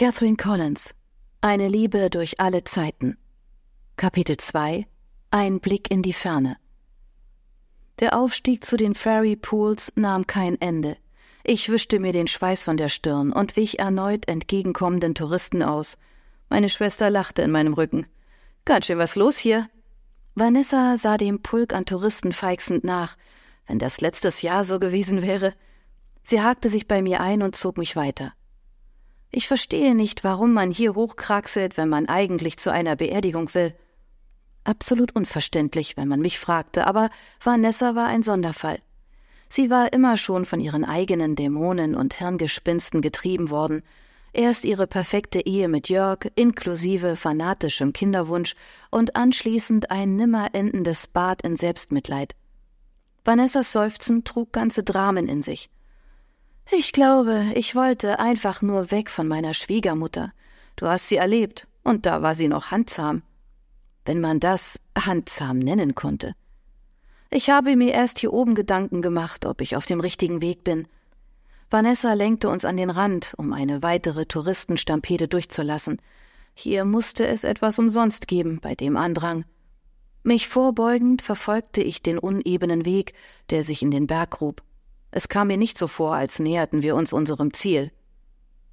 Catherine Collins Eine Liebe durch alle Zeiten Kapitel 2 Ein Blick in die Ferne Der Aufstieg zu den Fairy Pools nahm kein Ende. Ich wischte mir den Schweiß von der Stirn und wich erneut entgegenkommenden Touristen aus. Meine Schwester lachte in meinem Rücken. Ganz schön was los hier. Vanessa sah dem Pulk an Touristen feixend nach. Wenn das letztes Jahr so gewesen wäre. Sie hakte sich bei mir ein und zog mich weiter. Ich verstehe nicht, warum man hier hochkraxelt, wenn man eigentlich zu einer Beerdigung will. Absolut unverständlich, wenn man mich fragte, aber Vanessa war ein Sonderfall. Sie war immer schon von ihren eigenen Dämonen und Hirngespinsten getrieben worden. Erst ihre perfekte Ehe mit Jörg, inklusive fanatischem Kinderwunsch und anschließend ein nimmer endendes Bad in Selbstmitleid. Vanessas Seufzen trug ganze Dramen in sich. Ich glaube, ich wollte einfach nur weg von meiner Schwiegermutter. Du hast sie erlebt, und da war sie noch handzahm. Wenn man das handzahm nennen konnte. Ich habe mir erst hier oben Gedanken gemacht, ob ich auf dem richtigen Weg bin. Vanessa lenkte uns an den Rand, um eine weitere Touristenstampede durchzulassen. Hier musste es etwas umsonst geben bei dem Andrang. Mich vorbeugend verfolgte ich den unebenen Weg, der sich in den Berg grub. Es kam mir nicht so vor, als näherten wir uns unserem Ziel.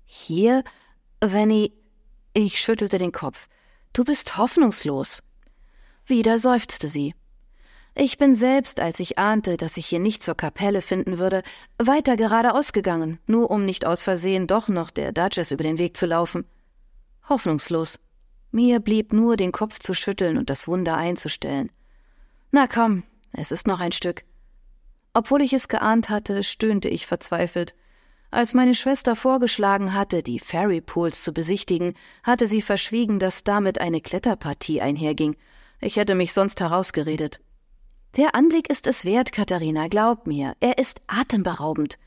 Hier, Venny, ich schüttelte den Kopf. Du bist hoffnungslos. Wieder seufzte sie. Ich bin selbst, als ich ahnte, dass ich hier nicht zur Kapelle finden würde, weiter geradeaus gegangen, nur um nicht aus Versehen doch noch der Duchess über den Weg zu laufen. Hoffnungslos. Mir blieb nur, den Kopf zu schütteln und das Wunder einzustellen. Na komm, es ist noch ein Stück. Obwohl ich es geahnt hatte, stöhnte ich verzweifelt. Als meine Schwester vorgeschlagen hatte, die Fairy Pools zu besichtigen, hatte sie verschwiegen, dass damit eine Kletterpartie einherging. Ich hätte mich sonst herausgeredet. Der Anblick ist es wert, Katharina, glaub mir, er ist atemberaubend.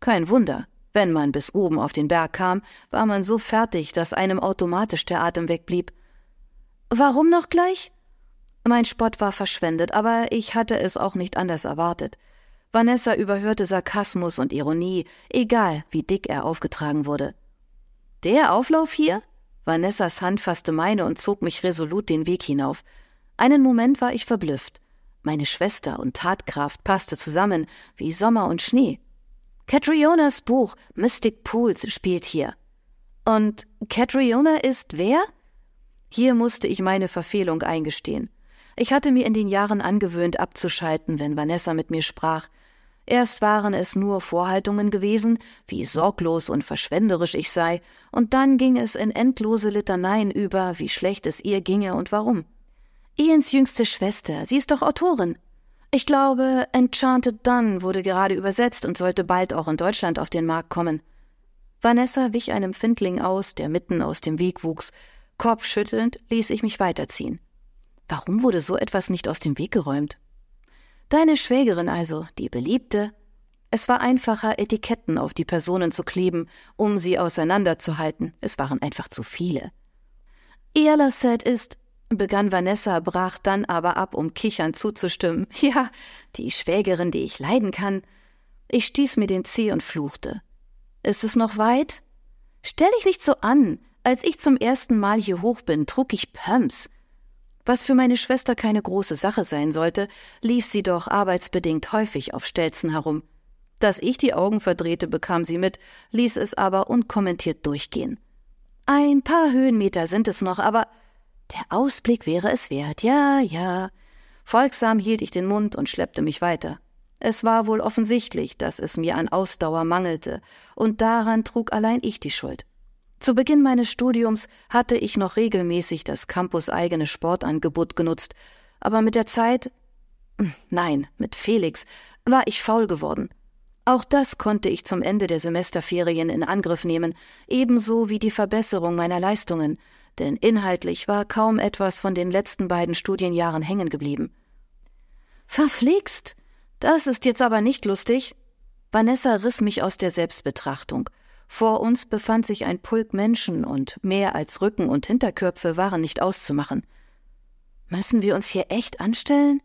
Kein Wunder. Wenn man bis oben auf den Berg kam, war man so fertig, dass einem automatisch der Atem wegblieb. Warum noch gleich? Mein Spott war verschwendet, aber ich hatte es auch nicht anders erwartet. Vanessa überhörte Sarkasmus und Ironie, egal wie dick er aufgetragen wurde. Der Auflauf hier? Vanessas Hand fasste meine und zog mich resolut den Weg hinauf. Einen Moment war ich verblüfft. Meine Schwester und Tatkraft passte zusammen wie Sommer und Schnee. Catrionas Buch Mystic Pools spielt hier. Und Catriona ist wer? Hier musste ich meine Verfehlung eingestehen. Ich hatte mir in den Jahren angewöhnt, abzuschalten, wenn Vanessa mit mir sprach. Erst waren es nur Vorhaltungen gewesen, wie sorglos und verschwenderisch ich sei, und dann ging es in endlose Litaneien über, wie schlecht es ihr ginge und warum. Ians jüngste Schwester, sie ist doch Autorin. Ich glaube, Enchanted Done wurde gerade übersetzt und sollte bald auch in Deutschland auf den Markt kommen. Vanessa wich einem Findling aus, der mitten aus dem Weg wuchs. Kopfschüttelnd ließ ich mich weiterziehen. Warum wurde so etwas nicht aus dem Weg geräumt? Deine Schwägerin also, die Beliebte. Es war einfacher, Etiketten auf die Personen zu kleben, um sie auseinanderzuhalten. Es waren einfach zu viele. Said ist, begann Vanessa, brach dann aber ab, um kichern zuzustimmen. Ja, die Schwägerin, die ich leiden kann. Ich stieß mir den Zeh und fluchte. Ist es noch weit? Stell dich nicht so an. Als ich zum ersten Mal hier hoch bin, trug ich Pumps. Was für meine Schwester keine große Sache sein sollte, lief sie doch arbeitsbedingt häufig auf Stelzen herum. Dass ich die Augen verdrehte, bekam sie mit, ließ es aber unkommentiert durchgehen. Ein paar Höhenmeter sind es noch, aber der Ausblick wäre es wert, ja, ja. Folgsam hielt ich den Mund und schleppte mich weiter. Es war wohl offensichtlich, dass es mir an Ausdauer mangelte, und daran trug allein ich die Schuld. Zu Beginn meines Studiums hatte ich noch regelmäßig das campuseigene Sportangebot genutzt, aber mit der Zeit, hm, nein, mit Felix, war ich faul geworden. Auch das konnte ich zum Ende der Semesterferien in Angriff nehmen, ebenso wie die Verbesserung meiner Leistungen, denn inhaltlich war kaum etwas von den letzten beiden Studienjahren hängen geblieben. Verflixt! Das ist jetzt aber nicht lustig. Vanessa riss mich aus der Selbstbetrachtung. Vor uns befand sich ein Pulk Menschen und mehr als Rücken und Hinterköpfe waren nicht auszumachen. Müssen wir uns hier echt anstellen?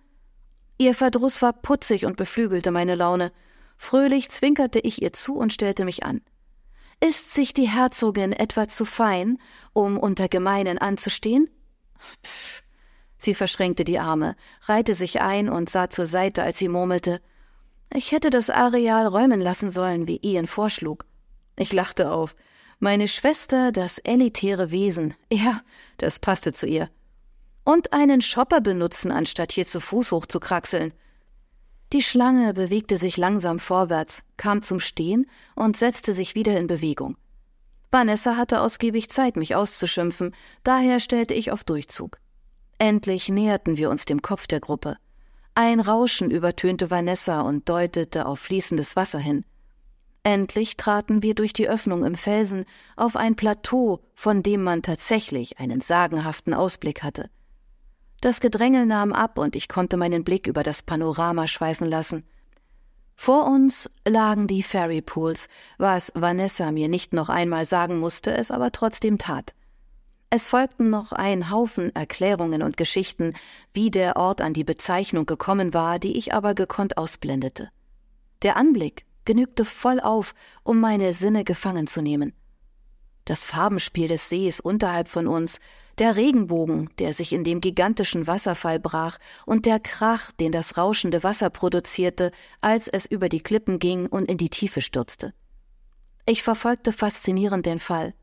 Ihr Verdruss war putzig und beflügelte meine Laune. Fröhlich zwinkerte ich ihr zu und stellte mich an. Ist sich die Herzogin etwa zu fein, um unter Gemeinen anzustehen? Pff. Sie verschränkte die Arme, reihte sich ein und sah zur Seite, als sie murmelte Ich hätte das Areal räumen lassen sollen, wie Ian vorschlug. Ich lachte auf. Meine Schwester, das elitäre Wesen, ja, das passte zu ihr. Und einen Shopper benutzen, anstatt hier zu Fuß hochzukraxeln. Die Schlange bewegte sich langsam vorwärts, kam zum Stehen und setzte sich wieder in Bewegung. Vanessa hatte ausgiebig Zeit, mich auszuschimpfen, daher stellte ich auf Durchzug. Endlich näherten wir uns dem Kopf der Gruppe. Ein Rauschen übertönte Vanessa und deutete auf fließendes Wasser hin. Endlich traten wir durch die Öffnung im Felsen auf ein Plateau, von dem man tatsächlich einen sagenhaften Ausblick hatte. Das Gedrängel nahm ab und ich konnte meinen Blick über das Panorama schweifen lassen. Vor uns lagen die Fairy Pools, was Vanessa mir nicht noch einmal sagen musste, es aber trotzdem tat. Es folgten noch ein Haufen Erklärungen und Geschichten, wie der Ort an die Bezeichnung gekommen war, die ich aber gekonnt ausblendete. Der Anblick genügte voll auf, um meine Sinne gefangen zu nehmen. Das Farbenspiel des Sees unterhalb von uns, der Regenbogen, der sich in dem gigantischen Wasserfall brach, und der Krach, den das rauschende Wasser produzierte, als es über die Klippen ging und in die Tiefe stürzte. Ich verfolgte faszinierend den Fall.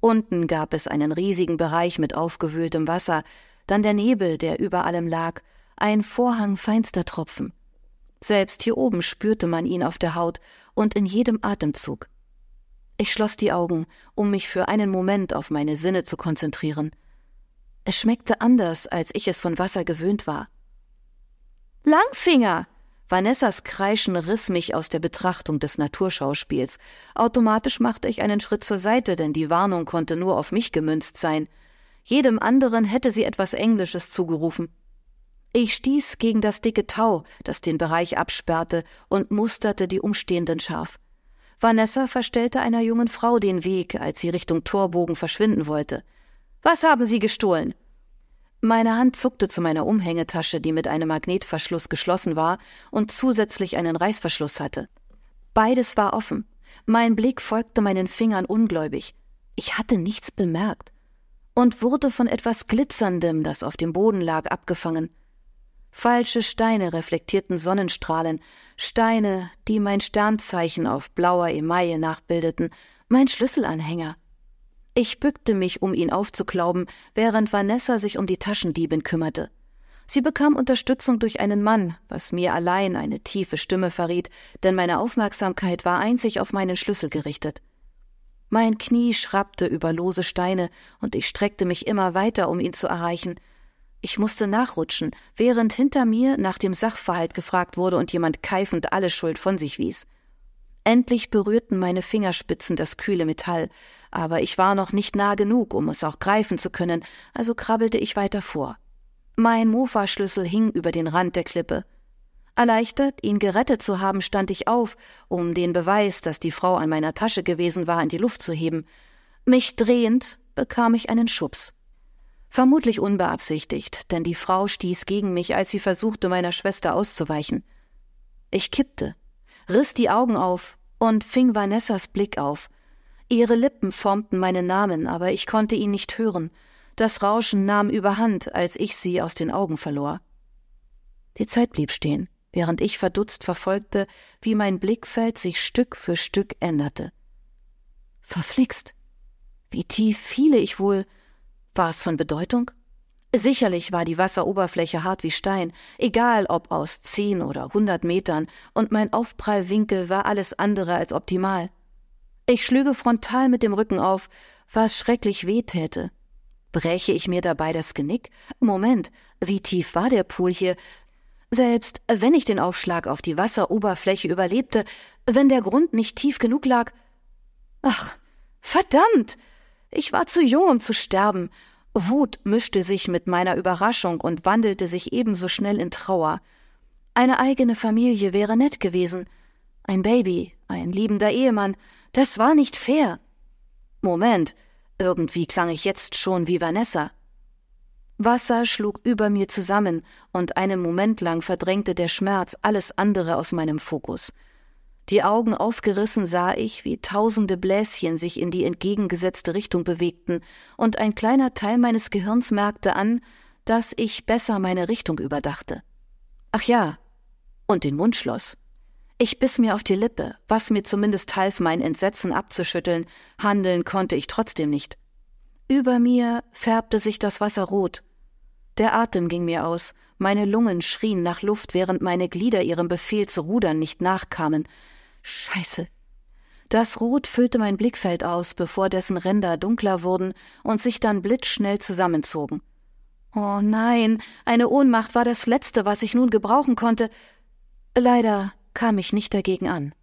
Unten gab es einen riesigen Bereich mit aufgewühltem Wasser, dann der Nebel, der über allem lag, ein Vorhang feinster Tropfen. Selbst hier oben spürte man ihn auf der Haut und in jedem Atemzug. Ich schloss die Augen, um mich für einen Moment auf meine Sinne zu konzentrieren. Es schmeckte anders, als ich es von Wasser gewöhnt war. Langfinger! Vanessas Kreischen riss mich aus der Betrachtung des Naturschauspiels. Automatisch machte ich einen Schritt zur Seite, denn die Warnung konnte nur auf mich gemünzt sein. Jedem anderen hätte sie etwas Englisches zugerufen. Ich stieß gegen das dicke Tau, das den Bereich absperrte, und musterte die Umstehenden scharf. Vanessa verstellte einer jungen Frau den Weg, als sie Richtung Torbogen verschwinden wollte. Was haben Sie gestohlen? Meine Hand zuckte zu meiner Umhängetasche, die mit einem Magnetverschluss geschlossen war und zusätzlich einen Reißverschluss hatte. Beides war offen. Mein Blick folgte meinen Fingern ungläubig. Ich hatte nichts bemerkt und wurde von etwas Glitzerndem, das auf dem Boden lag, abgefangen. Falsche Steine reflektierten Sonnenstrahlen, Steine, die mein Sternzeichen auf blauer Emaille nachbildeten, mein Schlüsselanhänger. Ich bückte mich, um ihn aufzuklauben, während Vanessa sich um die Taschendiebin kümmerte. Sie bekam Unterstützung durch einen Mann, was mir allein eine tiefe Stimme verriet, denn meine Aufmerksamkeit war einzig auf meinen Schlüssel gerichtet. Mein Knie schrappte über lose Steine, und ich streckte mich immer weiter, um ihn zu erreichen. Ich musste nachrutschen, während hinter mir nach dem Sachverhalt gefragt wurde und jemand keifend alle Schuld von sich wies. Endlich berührten meine Fingerspitzen das kühle Metall, aber ich war noch nicht nah genug, um es auch greifen zu können, also krabbelte ich weiter vor. Mein Mofa-Schlüssel hing über den Rand der Klippe. Erleichtert, ihn gerettet zu haben, stand ich auf, um den Beweis, dass die Frau an meiner Tasche gewesen war, in die Luft zu heben. Mich drehend bekam ich einen Schubs. Vermutlich unbeabsichtigt, denn die Frau stieß gegen mich, als sie versuchte, meiner Schwester auszuweichen. Ich kippte, riss die Augen auf und fing Vanessas Blick auf. Ihre Lippen formten meinen Namen, aber ich konnte ihn nicht hören. Das Rauschen nahm überhand, als ich sie aus den Augen verlor. Die Zeit blieb stehen, während ich verdutzt verfolgte, wie mein Blickfeld sich Stück für Stück änderte. Verflixt. Wie tief fiele ich wohl? War es von Bedeutung? Sicherlich war die Wasseroberfläche hart wie Stein, egal ob aus zehn oder hundert Metern, und mein Aufprallwinkel war alles andere als optimal. Ich schlüge frontal mit dem Rücken auf, was schrecklich weh täte. Breche ich mir dabei das Genick? Moment, wie tief war der Pool hier? Selbst wenn ich den Aufschlag auf die Wasseroberfläche überlebte, wenn der Grund nicht tief genug lag. Ach, verdammt! Ich war zu jung, um zu sterben, Wut mischte sich mit meiner Überraschung und wandelte sich ebenso schnell in Trauer. Eine eigene Familie wäre nett gewesen. Ein Baby, ein liebender Ehemann, das war nicht fair. Moment, irgendwie klang ich jetzt schon wie Vanessa. Wasser schlug über mir zusammen, und einen Moment lang verdrängte der Schmerz alles andere aus meinem Fokus. Die Augen aufgerissen sah ich, wie tausende Bläschen sich in die entgegengesetzte Richtung bewegten, und ein kleiner Teil meines Gehirns merkte an, dass ich besser meine Richtung überdachte. Ach ja, und den Mund schloss. Ich biss mir auf die Lippe, was mir zumindest half, mein Entsetzen abzuschütteln, handeln konnte ich trotzdem nicht. Über mir färbte sich das Wasser rot. Der Atem ging mir aus, meine Lungen schrien nach Luft, während meine Glieder ihrem Befehl zu rudern nicht nachkamen. Scheiße. Das Rot füllte mein Blickfeld aus, bevor dessen Ränder dunkler wurden und sich dann blitzschnell zusammenzogen. Oh nein, eine Ohnmacht war das Letzte, was ich nun gebrauchen konnte. Leider kam ich nicht dagegen an.